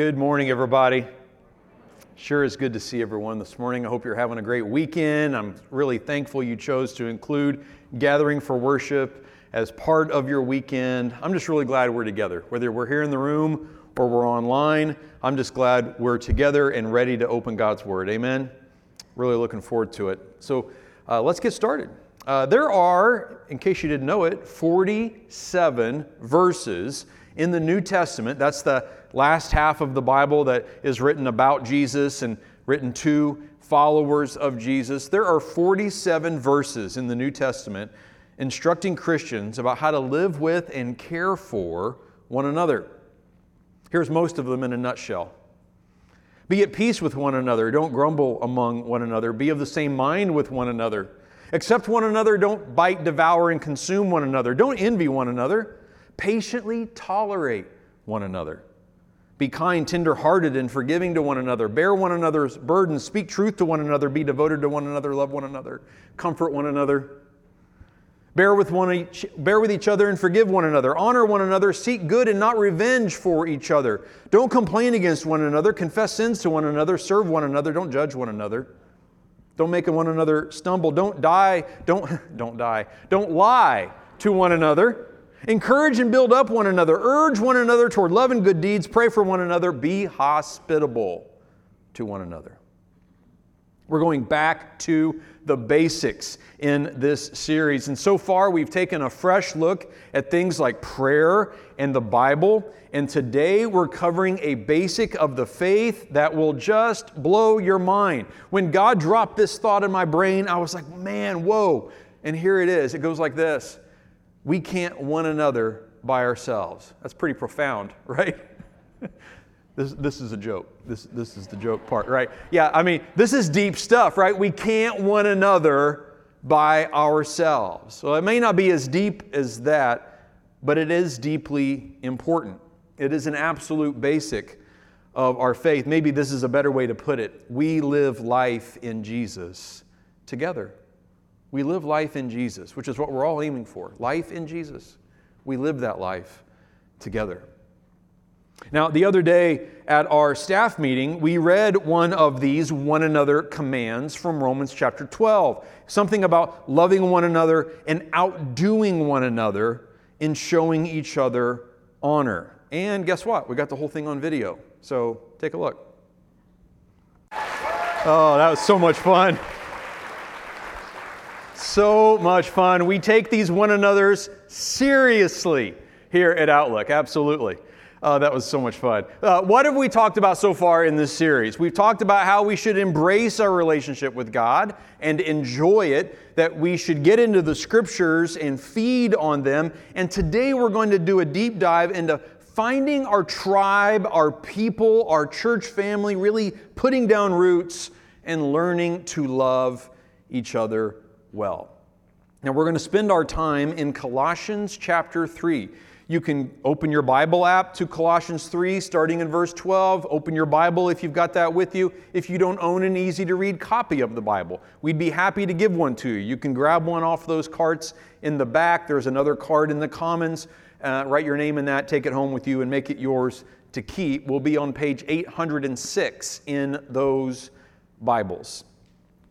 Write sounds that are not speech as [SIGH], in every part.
Good morning, everybody. Sure is good to see everyone this morning. I hope you're having a great weekend. I'm really thankful you chose to include gathering for worship as part of your weekend. I'm just really glad we're together. Whether we're here in the room or we're online, I'm just glad we're together and ready to open God's Word. Amen. Really looking forward to it. So uh, let's get started. Uh, there are, in case you didn't know it, 47 verses in the New Testament. That's the last half of the Bible that is written about Jesus and written to followers of Jesus. There are 47 verses in the New Testament instructing Christians about how to live with and care for one another. Here's most of them in a nutshell. Be at peace with one another. Don't grumble among one another. Be of the same mind with one another. Accept one another. Don't bite, devour, and consume one another. Don't envy one another. Patiently tolerate one another. Be kind, tender hearted, and forgiving to one another. Bear one another's burdens. Speak truth to one another. Be devoted to one another. Love one another. Comfort one another. Bear with, one each, bear with each other and forgive one another. Honor one another. Seek good and not revenge for each other. Don't complain against one another. Confess sins to one another. Serve one another. Don't judge one another. Don't make one another stumble. Don't die. Don't, don't die. Don't lie to one another. Encourage and build up one another. Urge one another toward love and good deeds. Pray for one another. Be hospitable to one another. We're going back to the basics in this series. And so far, we've taken a fresh look at things like prayer and the Bible. And today, we're covering a basic of the faith that will just blow your mind. When God dropped this thought in my brain, I was like, man, whoa. And here it is. It goes like this We can't one another by ourselves. That's pretty profound, [LAUGHS] right? This, this is a joke. This, this is the joke part, right? Yeah, I mean, this is deep stuff, right? We can't one another by ourselves. So it may not be as deep as that, but it is deeply important. It is an absolute basic of our faith. Maybe this is a better way to put it. We live life in Jesus together. We live life in Jesus, which is what we're all aiming for life in Jesus. We live that life together. Now, the other day at our staff meeting, we read one of these one another commands from Romans chapter 12. Something about loving one another and outdoing one another in showing each other honor. And guess what? We got the whole thing on video. So take a look. Oh, that was so much fun. So much fun. We take these one another's seriously here at Outlook. Absolutely. Uh, that was so much fun. Uh, what have we talked about so far in this series? We've talked about how we should embrace our relationship with God and enjoy it, that we should get into the scriptures and feed on them. And today we're going to do a deep dive into finding our tribe, our people, our church family, really putting down roots and learning to love each other well. Now we're going to spend our time in Colossians chapter 3. You can open your Bible app to Colossians 3, starting in verse 12. Open your Bible if you've got that with you. If you don't own an easy to read copy of the Bible, we'd be happy to give one to you. You can grab one off those carts in the back. There's another card in the Commons. Uh, write your name in that, take it home with you, and make it yours to keep. We'll be on page 806 in those Bibles.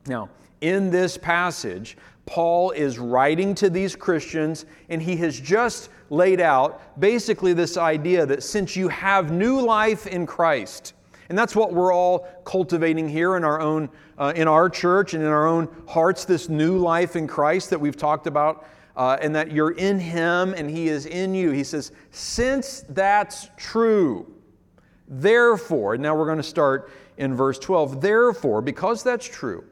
Now, in this passage, Paul is writing to these Christians, and he has just laid out basically this idea that since you have new life in Christ, and that's what we're all cultivating here in our own, uh, in our church and in our own hearts, this new life in Christ that we've talked about, uh, and that you're in Him and He is in you. He says, since that's true, therefore, now we're going to start in verse 12, therefore, because that's true,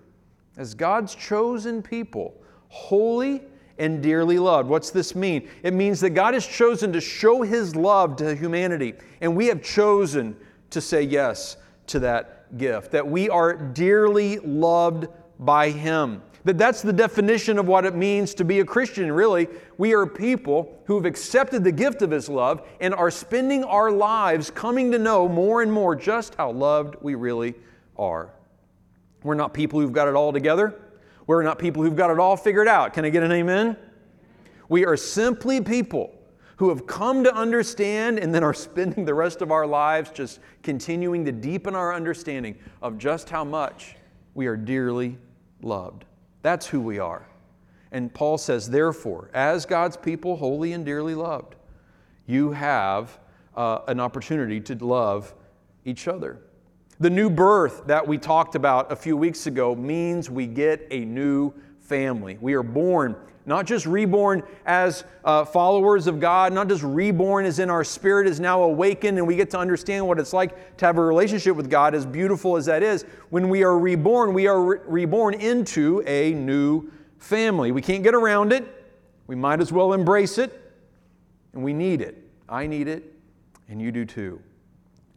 as God's chosen people, holy and dearly loved. What's this mean? It means that God has chosen to show His love to humanity, and we have chosen to say yes to that gift, that we are dearly loved by Him. That that's the definition of what it means to be a Christian, really. We are people who've accepted the gift of His love and are spending our lives coming to know more and more just how loved we really are. We're not people who've got it all together. We're not people who've got it all figured out. Can I get an amen? We are simply people who have come to understand and then are [LAUGHS] spending the rest of our lives just continuing to deepen our understanding of just how much we are dearly loved. That's who we are. And Paul says, therefore, as God's people, holy and dearly loved, you have uh, an opportunity to love each other. The new birth that we talked about a few weeks ago means we get a new family. We are born not just reborn as uh, followers of God, not just reborn as in our spirit is now awakened and we get to understand what it's like to have a relationship with God, as beautiful as that is. When we are reborn, we are re- reborn into a new family. We can't get around it. We might as well embrace it, and we need it. I need it, and you do too.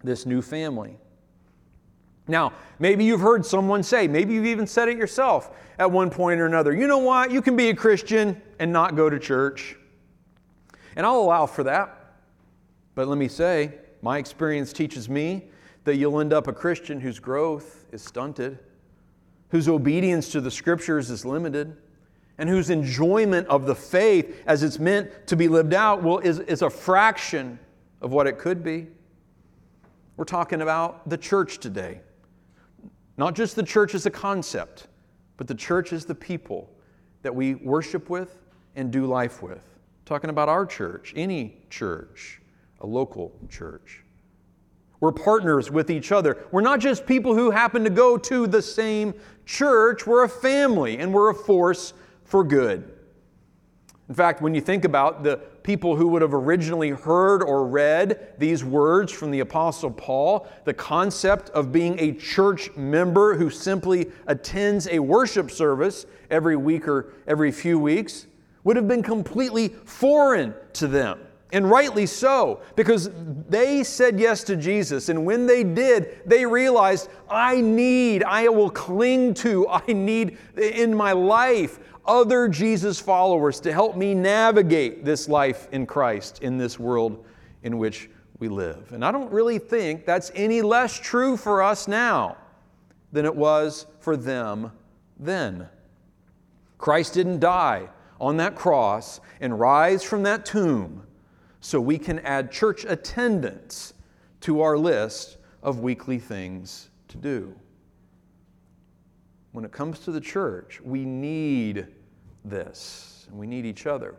This new family. Now, maybe you've heard someone say, maybe you've even said it yourself at one point or another, you know what? You can be a Christian and not go to church. And I'll allow for that. But let me say, my experience teaches me that you'll end up a Christian whose growth is stunted, whose obedience to the scriptures is limited, and whose enjoyment of the faith as it's meant to be lived out will, is, is a fraction of what it could be. We're talking about the church today. Not just the church as a concept, but the church as the people that we worship with and do life with. Talking about our church, any church, a local church. We're partners with each other. We're not just people who happen to go to the same church, we're a family and we're a force for good. In fact, when you think about the people who would have originally heard or read these words from the Apostle Paul, the concept of being a church member who simply attends a worship service every week or every few weeks would have been completely foreign to them. And rightly so, because they said yes to Jesus. And when they did, they realized, I need, I will cling to, I need in my life other Jesus followers to help me navigate this life in Christ in this world in which we live. And I don't really think that's any less true for us now than it was for them then. Christ didn't die on that cross and rise from that tomb so we can add church attendance to our list of weekly things to do. When it comes to the church, we need this, and we need each other.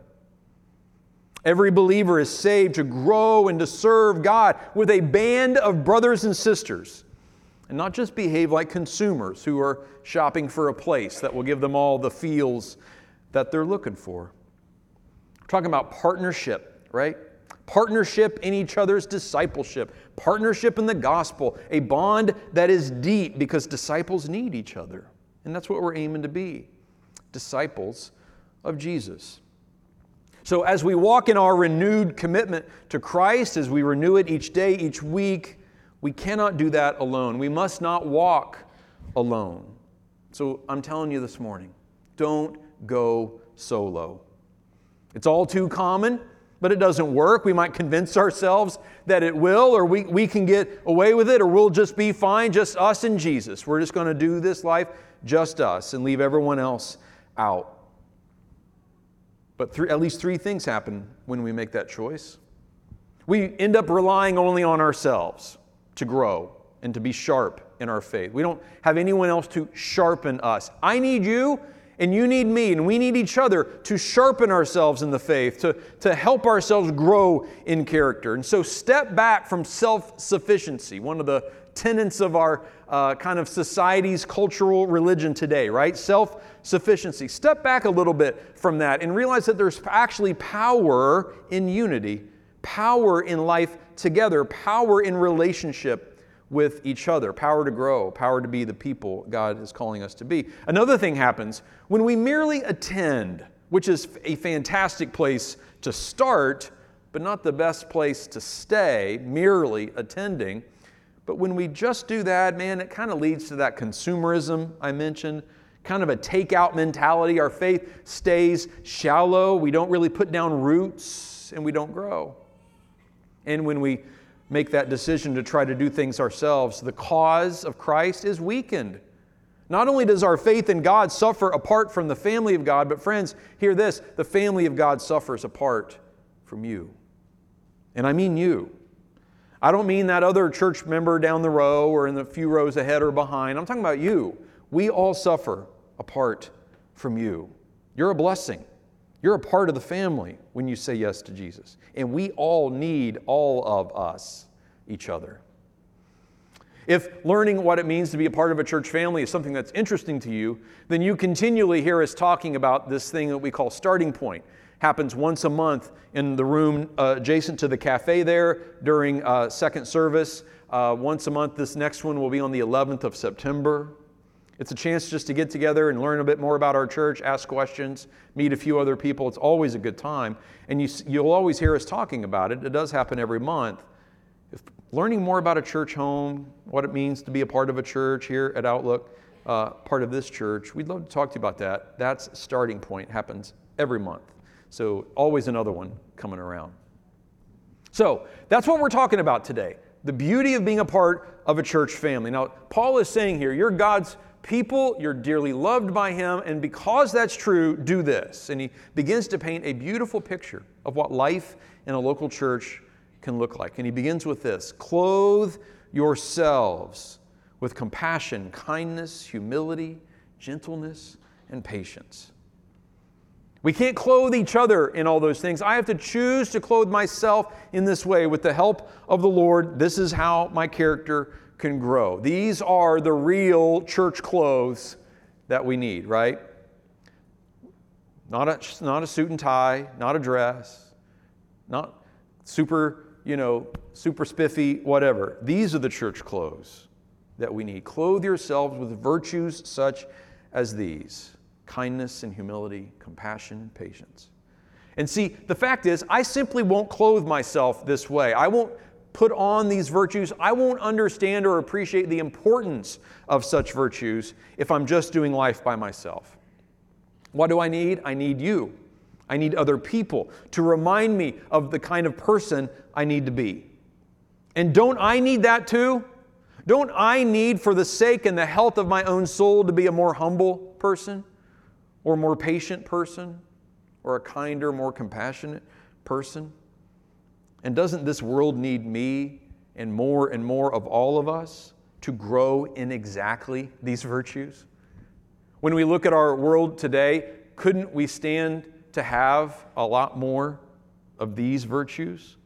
Every believer is saved to grow and to serve God with a band of brothers and sisters, and not just behave like consumers who are shopping for a place that will give them all the feels that they're looking for. We're talking about partnership, right? Partnership in each other's discipleship, partnership in the gospel, a bond that is deep because disciples need each other. And that's what we're aiming to be disciples of Jesus. So, as we walk in our renewed commitment to Christ, as we renew it each day, each week, we cannot do that alone. We must not walk alone. So, I'm telling you this morning don't go solo. It's all too common, but it doesn't work. We might convince ourselves that it will, or we, we can get away with it, or we'll just be fine, just us and Jesus. We're just going to do this life just us and leave everyone else out. But three, at least three things happen when we make that choice. We end up relying only on ourselves to grow and to be sharp in our faith. We don't have anyone else to sharpen us. I need you, and you need me, and we need each other to sharpen ourselves in the faith, to, to help ourselves grow in character. And so step back from self sufficiency, one of the tenets of our uh, kind of society's cultural religion today, right? Self sufficiency. Step back a little bit from that and realize that there's actually power in unity, power in life together, power in relationship with each other, power to grow, power to be the people God is calling us to be. Another thing happens when we merely attend, which is a fantastic place to start, but not the best place to stay, merely attending. But when we just do that, man, it kind of leads to that consumerism I mentioned, kind of a takeout mentality. Our faith stays shallow. We don't really put down roots and we don't grow. And when we make that decision to try to do things ourselves, the cause of Christ is weakened. Not only does our faith in God suffer apart from the family of God, but friends, hear this the family of God suffers apart from you. And I mean you. I don't mean that other church member down the row or in the few rows ahead or behind. I'm talking about you. We all suffer apart from you. You're a blessing. You're a part of the family when you say yes to Jesus. And we all need all of us, each other. If learning what it means to be a part of a church family is something that's interesting to you, then you continually hear us talking about this thing that we call starting point. Happens once a month in the room uh, adjacent to the cafe there during uh, second service. Uh, once a month, this next one will be on the 11th of September. It's a chance just to get together and learn a bit more about our church, ask questions, meet a few other people. It's always a good time. And you, you'll always hear us talking about it. It does happen every month. If learning more about a church home, what it means to be a part of a church here at Outlook, uh, part of this church, we'd love to talk to you about that. That's starting point, happens every month. So, always another one coming around. So, that's what we're talking about today the beauty of being a part of a church family. Now, Paul is saying here, you're God's people, you're dearly loved by Him, and because that's true, do this. And he begins to paint a beautiful picture of what life in a local church can look like. And he begins with this clothe yourselves with compassion, kindness, humility, gentleness, and patience. We can't clothe each other in all those things. I have to choose to clothe myself in this way with the help of the Lord. This is how my character can grow. These are the real church clothes that we need, right? Not a, not a suit and tie, not a dress, not super you know, super spiffy, whatever. These are the church clothes that we need. Clothe yourselves with virtues such as these kindness and humility, compassion and patience. And see, the fact is, I simply won't clothe myself this way. I won't put on these virtues. I won't understand or appreciate the importance of such virtues if I'm just doing life by myself. What do I need? I need you. I need other people to remind me of the kind of person I need to be. And don't I need that too? Don't I need, for the sake and the health of my own soul, to be a more humble person, or more patient person, or a kinder, more compassionate person? And doesn't this world need me and more and more of all of us to grow in exactly these virtues? When we look at our world today, couldn't we stand to have a lot more of these virtues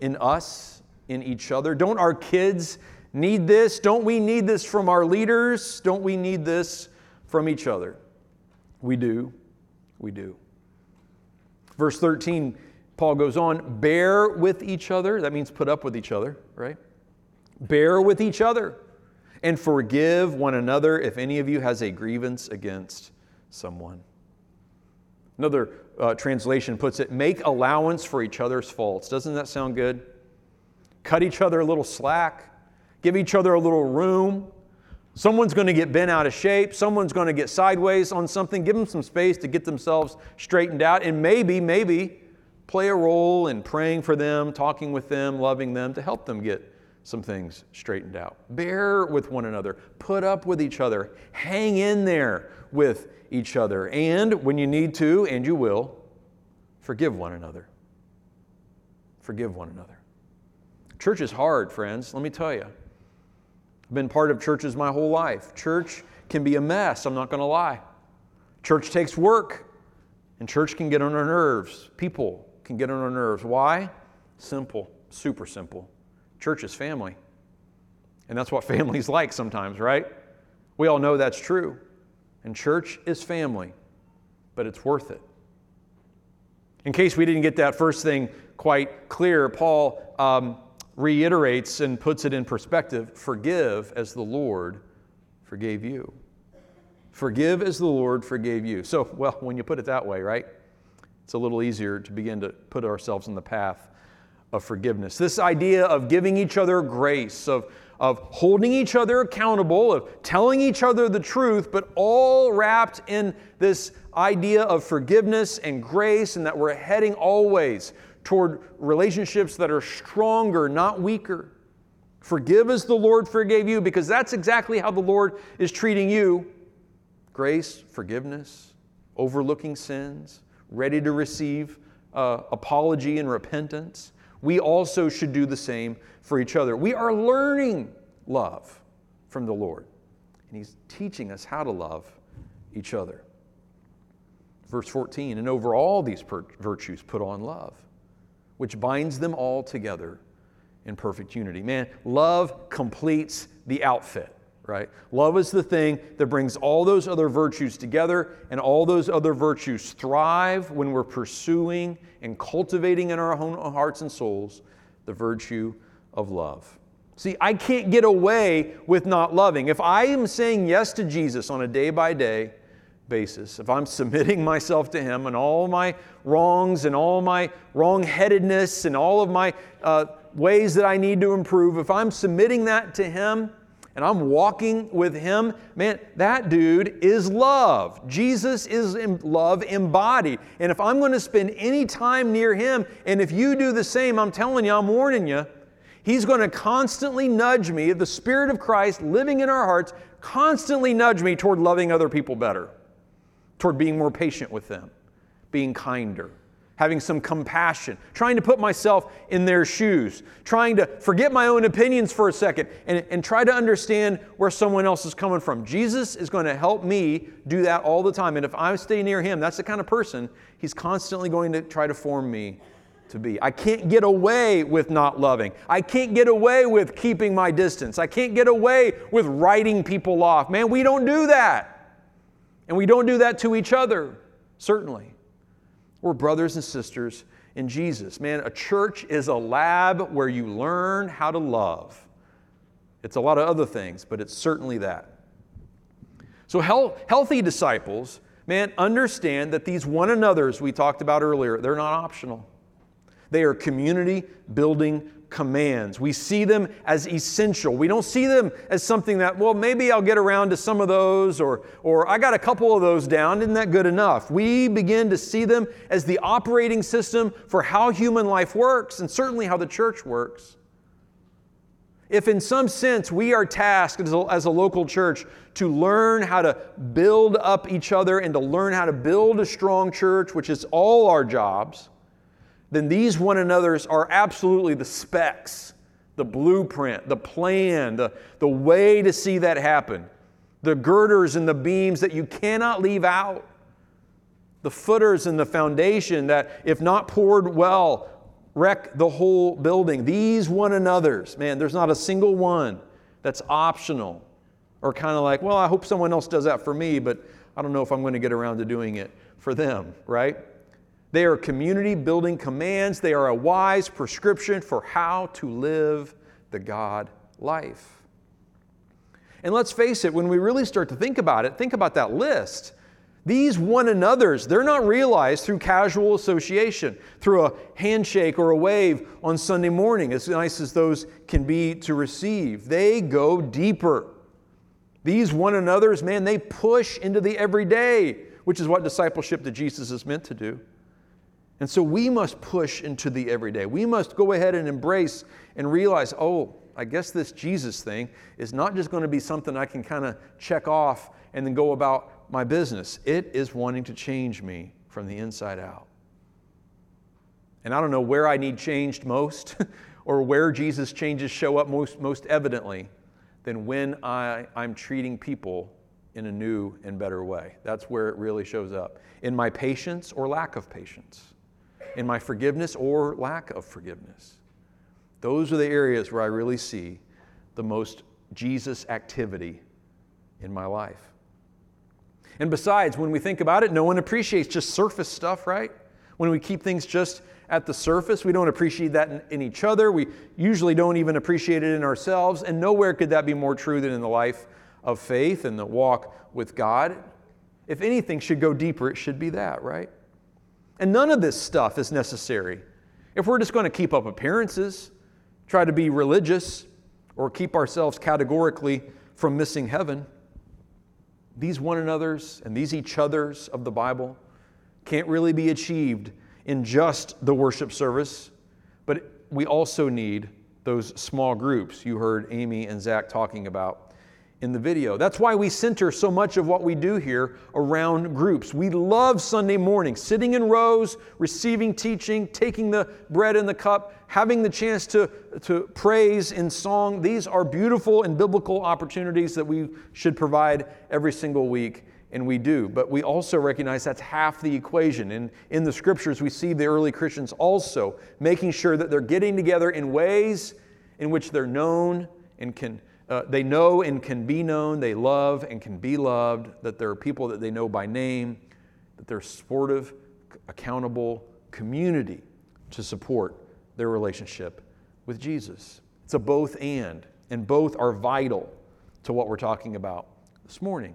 in us, in each other? Don't our kids need this? Don't we need this from our leaders? Don't we need this from each other? We do. We do. Verse 13, Paul goes on, bear with each other. That means put up with each other, right? Bear with each other and forgive one another if any of you has a grievance against someone. Another uh, translation puts it make allowance for each other's faults. Doesn't that sound good? Cut each other a little slack, give each other a little room. Someone's going to get bent out of shape. Someone's going to get sideways on something. Give them some space to get themselves straightened out. And maybe, maybe play a role in praying for them, talking with them, loving them to help them get some things straightened out. Bear with one another. Put up with each other. Hang in there with each other. And when you need to, and you will, forgive one another. Forgive one another. Church is hard, friends, let me tell you. Been part of churches my whole life. Church can be a mess, I'm not going to lie. Church takes work, and church can get on our nerves. People can get on our nerves. Why? Simple, super simple. Church is family. And that's what [LAUGHS] family's like sometimes, right? We all know that's true. And church is family, but it's worth it. In case we didn't get that first thing quite clear, Paul um, reiterates and puts it in perspective forgive as the Lord forgave you. Forgive as the Lord forgave you. So, well, when you put it that way, right? It's a little easier to begin to put ourselves in the path of forgiveness. This idea of giving each other grace, of of holding each other accountable, of telling each other the truth, but all wrapped in this idea of forgiveness and grace, and that we're heading always toward relationships that are stronger, not weaker. Forgive as the Lord forgave you, because that's exactly how the Lord is treating you grace, forgiveness, overlooking sins, ready to receive uh, apology and repentance we also should do the same for each other. We are learning love from the Lord, and He's teaching us how to love each other. Verse 14, and over all these virtues put on love, which binds them all together in perfect unity. Man, love completes the outfit, right? Love is the thing that brings all those other virtues together, and all those other virtues thrive when we're pursuing and cultivating in our own hearts and souls the virtue of love. See, I can't get away with not loving. If I am saying yes to Jesus on a day by day basis, if I'm submitting [LAUGHS] myself to Him and all my wrongs and all my wrongheadedness and all of my uh, ways that I need to improve, if I'm submitting that to Him and I'm walking with Him, man, that dude is love. Jesus is love embodied. And if I'm going to spend any time near Him, and if you do the same, I'm telling you, I'm warning you, He's going to constantly nudge me, the Spirit of Christ living in our hearts, constantly nudge me toward loving other people better, toward being more patient with them, being kinder, having some compassion, trying to put myself in their shoes, trying to forget my own opinions for a second and, and try to understand where someone else is coming from. Jesus is going to help me do that all the time. And if I stay near him, that's the kind of person he's constantly going to try to form me to be. I can't get away with not loving. I can't get away with keeping my distance. I can't get away with writing people off. Man, we don't do that. And we don't do that to each other, certainly. We're brothers and sisters in Jesus. Man, a church is a lab where you learn how to love. It's a lot of other things, but it's certainly that. So, healthy disciples, man, understand that these one another's we talked about earlier, they're not optional. They are community building commands. We see them as essential. We don't see them as something that, well, maybe I'll get around to some of those, or, or I got a couple of those down. Isn't that good enough? We begin to see them as the operating system for how human life works, and certainly how the church works. If, in some sense, we are tasked as a, as a local church to learn how to build up each other and to learn how to build a strong church, which is all our jobs, then these one another's are absolutely the specs, the blueprint, the plan, the, the way to see that happen. The girders and the beams that you cannot leave out. The footers and the foundation that, if not poured well, wreck the whole building. These one another's, man, there's not a single one that's optional or kind of like, well, I hope someone else does that for me, but I don't know if I'm going to get around to doing it for them, right? They are community building commands. They are a wise prescription for how to live the God life. And let's face it, when we really start to think about it, think about that list. These one another's, they're not realized through casual association, through a handshake or a wave on Sunday morning, as nice as those can be to receive. They go deeper. These one another's, man, they push into the everyday, which is what discipleship to Jesus is meant to do. And so we must push into the everyday. We must go ahead and embrace and realize, oh, I guess this Jesus thing is not just going to be something I can kind of check off and then go about my business. It is wanting to change me from the inside out. And I don't know where I need changed most [LAUGHS] or where Jesus' changes show up most, most evidently than when I, I'm treating people in a new and better way. That's where it really shows up in my patience or lack of patience in my forgiveness or lack of forgiveness. Those are the areas where I really see the most Jesus activity in my life. And besides, when we think about it, no one appreciates just surface stuff, right? When we keep things just at the surface, we don't appreciate that in, in, each other. We usually don't even appreciate it in ourselves. And nowhere could that be more true than in the life of faith and the walk with God. If anything should go deeper, it should be that, right? And none of this stuff is necessary. If we're just going to keep up appearances, try to be religious, or keep ourselves categorically from missing heaven, these one another's and these each others of the Bible can't really be achieved in just the worship service, but we also need those small groups you heard Amy and Zach talking about in the video. That's why we center so much of what we do here around groups. We love Sunday morning, sitting in rows, receiving teaching, taking the bread and the cup, having the chance to, to praise in song. These are beautiful and biblical opportunities that we should provide every single week, and we do. But we also recognize that's half the equation. And in the scriptures, we see the early Christians also making sure that they're getting together in ways in which they're known and can uh, they know and can be known, they love and can be loved, that there are people that they know by name, that they're supportive, accountable community to support their relationship with Jesus. It's a both and, and both are vital to what we're talking about this morning.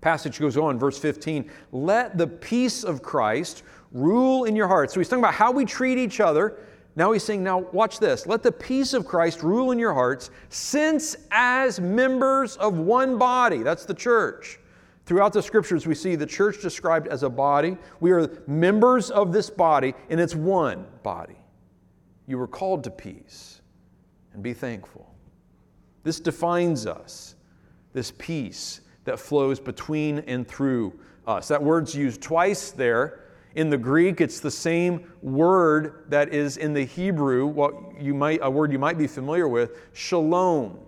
Passage goes on, verse 15. Let the peace of Christ rule in your hearts. So he's talking about how we treat each other now he's saying, now watch this. Let the peace of Christ rule in your hearts, since as members of one body, that's the church. Throughout the scriptures, we see the church described as a body. We are members of this body, and it's one body. You were called to peace and be thankful. This defines us, this peace that flows between and through us. That word's used twice there in the Greek, it's the same word that is in the Hebrew, what you might, a word you might be familiar with, shalom.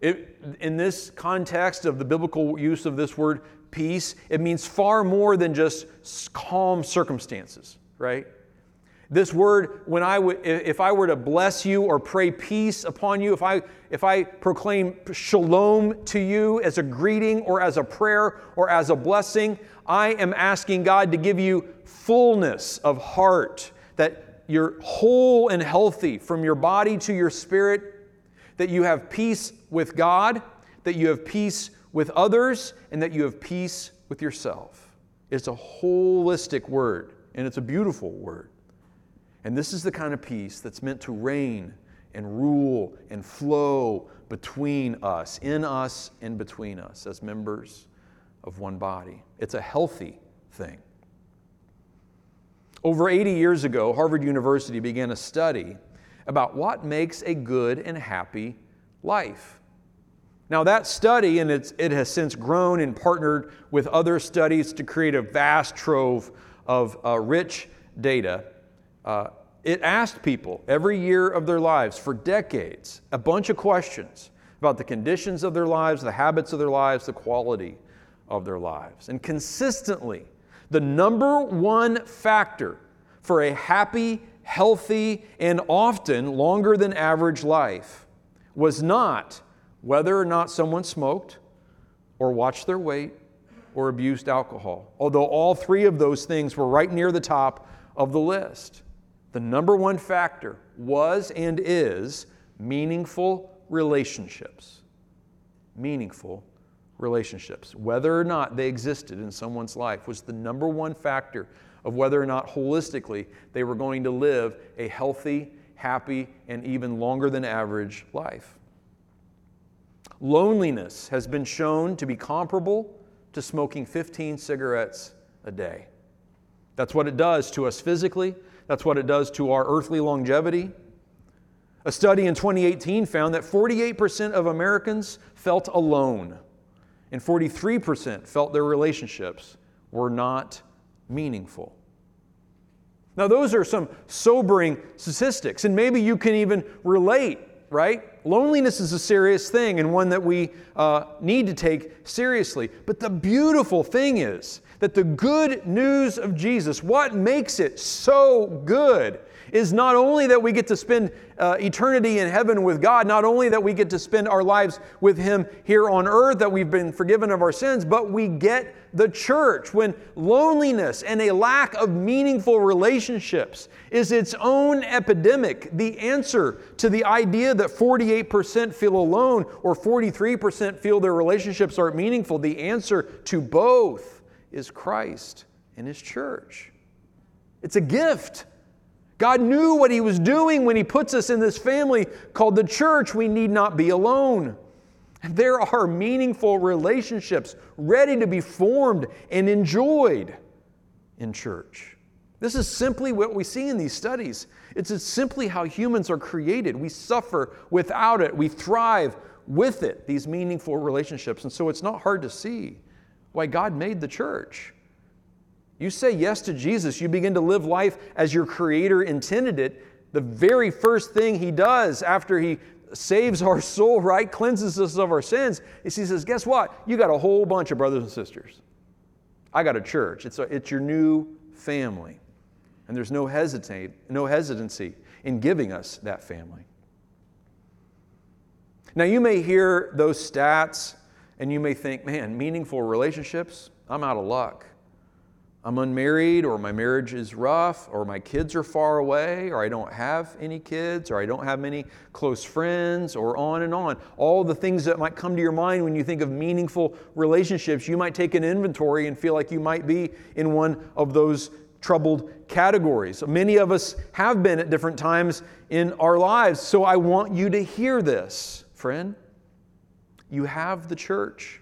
It, in this context of the biblical use of this word peace, it means far more than just calm circumstances, right? This word, when I would, if I were to bless you or pray peace upon you, if I, if I proclaim shalom to you as a greeting or as a prayer or as a blessing, I am asking God to give you fullness of heart, that you're whole and healthy from your body to your spirit, that you have peace with God, that you have peace with others, and that you have peace with yourself. It's a holistic word, and it's a beautiful word. And this is the kind of peace that's meant to reign and rule and flow between us, in us and between us as members of one body. It's a healthy thing. Over 80 years ago, Harvard University began a study about what makes a good and happy life. Now, that study, and it has since grown and partnered with other studies to create a vast trove of uh, rich data. Uh, it asked people every year of their lives for decades a bunch of questions about the conditions of their lives, the habits of their lives, the quality of their lives. And consistently, the number one factor for a happy, healthy, and often longer than average life was not whether or not someone smoked or watched their weight or abused alcohol, although all three of those things were right near the top of the list. The number one factor was and is meaningful relationships. Meaningful relationships, whether or not they existed in someone's life, was the number one factor of whether or not holistically they were going to live a healthy, happy, and even longer than average life. Loneliness has been shown to be comparable to smoking 15 cigarettes a day. That's what it does to us physically, that's what it does to our earthly longevity. A study in 2018 found that 48% of Americans felt alone and 43% felt their relationships were not meaningful. Now, those are some sobering statistics, and maybe you can even relate, right? Loneliness is a serious thing and one that we uh, need to take seriously. But the beautiful thing is that the good news of Jesus, what makes it so good, is not only that we get to spend uh, eternity in heaven with God, not only that we get to spend our lives with Him here on earth, that we've been forgiven of our sins, but we get the church when loneliness and a lack of meaningful relationships is its own epidemic. The answer to the idea that 48% feel alone or 43% feel their relationships aren't meaningful, the answer to both is Christ and His church. It's a gift. God knew what He was doing when He puts us in this family called the church. We need not be alone. There are meaningful relationships ready to be formed and enjoyed in church. This is simply what we see in these studies. It's simply how humans are created. We suffer without it, we thrive with it, these meaningful relationships. And so it's not hard to see why God made the church. You say yes to Jesus, you begin to live life as your Creator intended it. The very first thing He does after He saves our soul, right? Cleanses us of our sins, He says, Guess what? You got a whole bunch of brothers and sisters. I got a church. It's, a, it's your new family. And there's no hesitate, no hesitancy in giving us that family. Now you may hear those stats and you may think, man, meaningful relationships, I'm out of luck. I'm unmarried, or my marriage is rough, or my kids are far away, or I don't have any kids, or I don't have many close friends, or on and on. All the things that might come to your mind when you think of meaningful relationships, you might take an inventory and feel like you might be in one of those troubled categories. Many of us have been at different times in our lives, so I want you to hear this, friend. You have the church.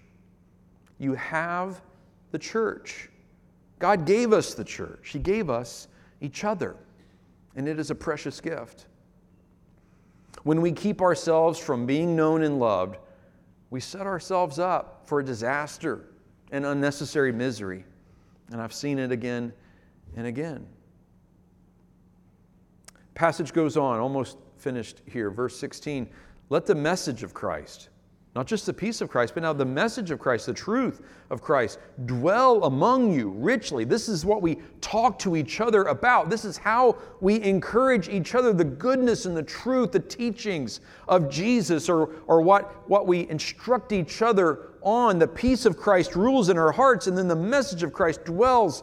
You have the church. God gave us the church, He gave us each other, and it is a precious gift. When we keep ourselves from being known and loved, we set ourselves up for disaster and unnecessary misery. And I've seen it again and again. Passage goes on, almost finished here, verse 16. Let the message of Christ not just the peace of Christ, but now the message of Christ, the truth of Christ, dwell among you richly. This is what we talk to each other about. This is how we encourage each other the goodness and the truth, the teachings of Jesus, or, or what, what we instruct each other on. The peace of Christ rules in our hearts, and then the message of Christ dwells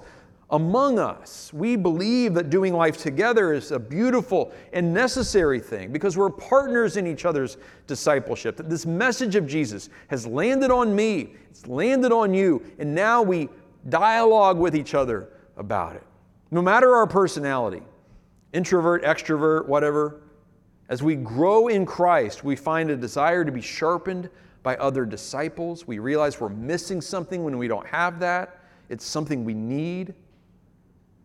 among us. We believe that doing life together is a beautiful and necessary thing because we're partners in each other's discipleship. That this message of Jesus has landed on me, it's landed on you, and now we dialogue with each other about it. No matter our personality, introvert, extrovert, whatever, as we grow in Christ, we find a desire to be sharpened by other disciples. We realize we're missing something when we don't have that. It's something we need.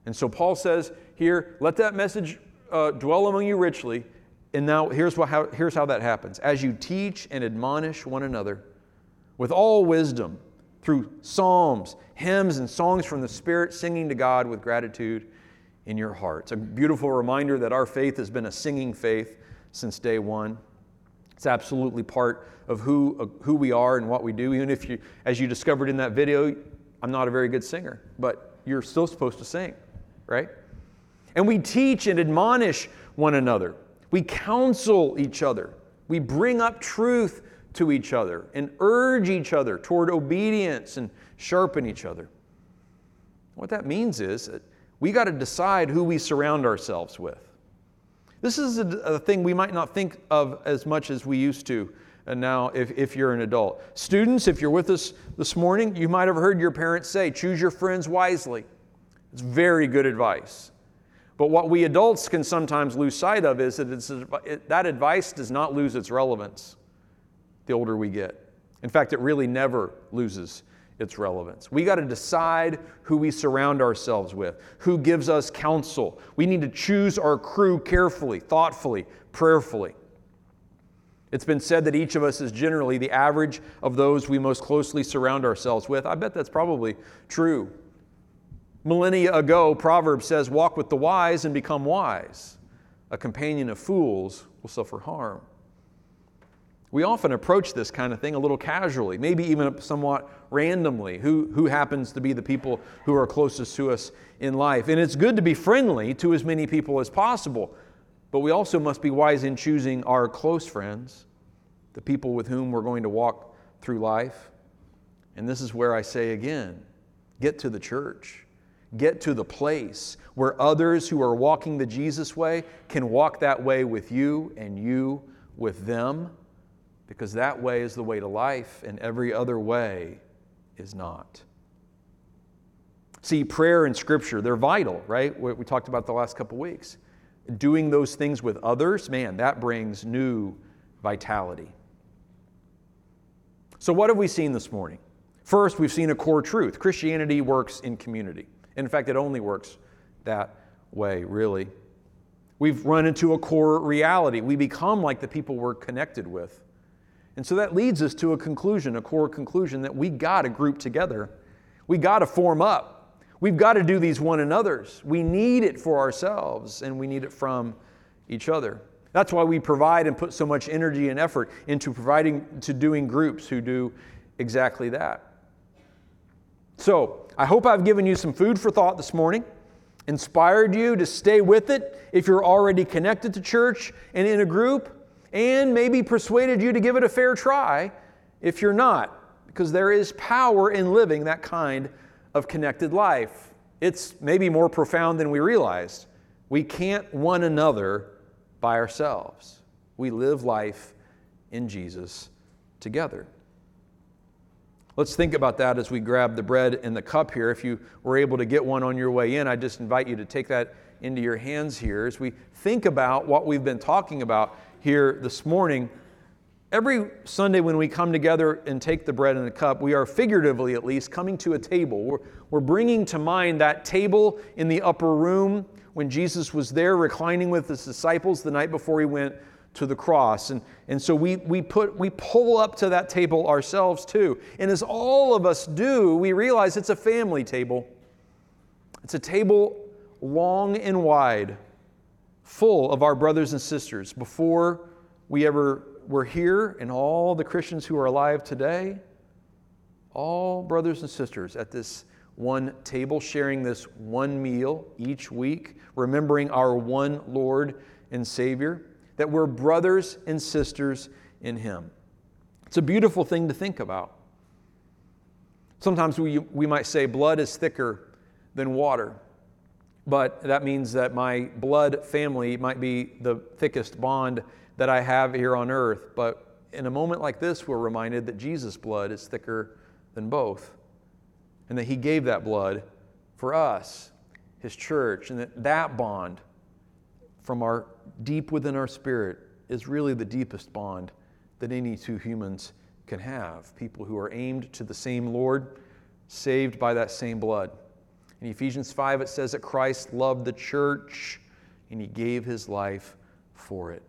And so Paul says here, let that message uh, dwell among you richly. And now here's, what, how, here's how that happens. As you teach and admonish one another with all wisdom through psalms, hymns, and songs from the Spirit, singing to God with gratitude in your hearts. A beautiful reminder that our faith has been a singing faith since day one. It's absolutely part of who, uh, who we are and what we do. Even if you, as you discovered in that video, I'm not a very good singer, but you're still supposed to sing right? And we teach and admonish one another. We counsel each other. We bring up truth to each other and urge each other toward obedience and sharpen each other. What that means is that we got to decide who we surround ourselves with. This is a, a, thing we might not think of as much as we used to and uh, now if, if you're an adult. Students, if you're with us this morning, you might have heard your parents say, choose your friends wisely. It's very good advice. But what we adults can sometimes lose sight of is that it, that advice does not lose its relevance the older we get. In fact, it really never loses its relevance. We got to decide who we surround ourselves with, who gives us counsel. We need to choose our crew carefully, thoughtfully, prayerfully. It's been said that each of us is generally the average of those we most closely surround ourselves with. I bet that's probably true millennia ago, Proverbs says, Walk with the wise and become wise. A companion of fools will suffer harm. We often approach this kind of thing a little casually, maybe even somewhat randomly. Who, who happens to be the people who are closest to us in life? And it's good to be friendly to as many people as possible, but we also must be wise in choosing our close friends, the people with whom we're going to walk through life. And this is where I say again get to the church get to the place where others who are walking the Jesus way can walk that way with you and you with them, because that way is the way to life, and every other way is not. See, prayer and scripture, they're vital, right? We talked about the last couple weeks. Doing those things with others, man, that brings new vitality. So, what have we seen this morning? First, we've seen a core truth Christianity works in community. In fact, it only works that way, really. We've run into a core reality. We become like the people we're connected with. And so that leads us to a conclusion, a core conclusion that we got to group together. We got to form up. We've got to do these one another's. We need it for ourselves and we need it from each other. That's why we provide and put so much energy and effort into providing to doing groups who do exactly that. So, I hope I've given you some food for thought this morning, inspired you to stay with it if you're already connected to church and in a group, and maybe persuaded you to give it a fair try if you're not, because there is power in living that kind of connected life. It's maybe more profound than we realized. We can't one another by ourselves. We live life in Jesus together. Let's think about that as we grab the bread and the cup here. If you were able to get one on your way in, I just invite you to take that into your hands here as we think about what we've been talking about here this morning. Every Sunday, when we come together and take the bread and the cup, we are figuratively at least coming to a table. We're, we're bringing to mind that table in the upper room when Jesus was there reclining with his disciples the night before he went to the cross. And, and so we, we, put, we pull up to that table ourselves too. And as all of us do, we realize it's a family table. It's a table long and wide, full of our brothers and sisters. Before we ever were here, and all the Christians who are alive today, all brothers and sisters at this one table, sharing this one meal each week, remembering our one Lord and Savior, that we're brothers and sisters in Him. It's a beautiful thing to think about. Sometimes we, we might say blood is thicker than water, but that means that my blood family might be the thickest bond that I have here on earth. But in a moment like this, we're reminded that Jesus' blood is thicker than both and that He gave that blood for us, His church, and that that bond from our deep within our spirit is really the deepest bond that any two humans can have. People who are aimed to the same Lord, saved by that same blood. In Ephesians 5, it says that Christ loved the church and he gave his life for it.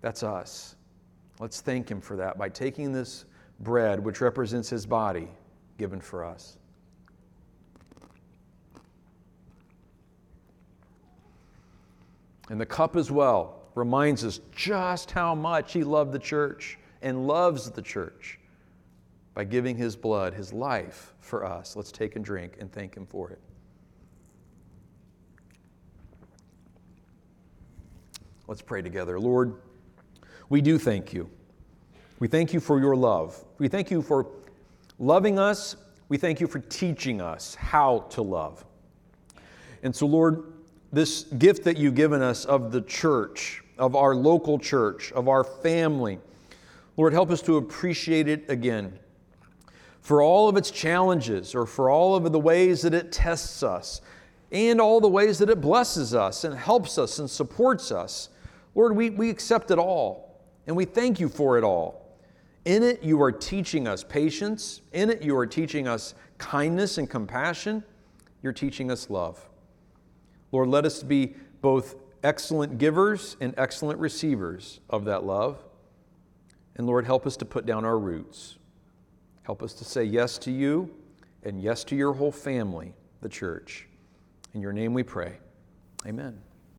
That's us. Let's thank him for that by taking this bread, which represents his body, given for us. And the cup as well reminds us just how much he loved the church and loves the church by giving his blood, his life for us. Let's take and drink and thank him for it. Let's pray together. Lord, we do thank you. We thank you for your love. We thank you for loving us. We thank you for teaching us how to love. And so, Lord, this gift that you've given us of the church, of our local church, of our family, Lord, help us to appreciate it again. For all of its challenges, or for all of the ways that it tests us, and all the ways that it blesses us and helps us and supports us, Lord, we, we accept it all, and we thank you for it all. In it, you are teaching us patience. In it, you are teaching us kindness and compassion. You're teaching us love. Lord, let us be both excellent givers and excellent receivers of that love. And Lord, help us to put down our roots. Help us to say yes to you and yes to your whole family, the church. In your name we pray. Amen.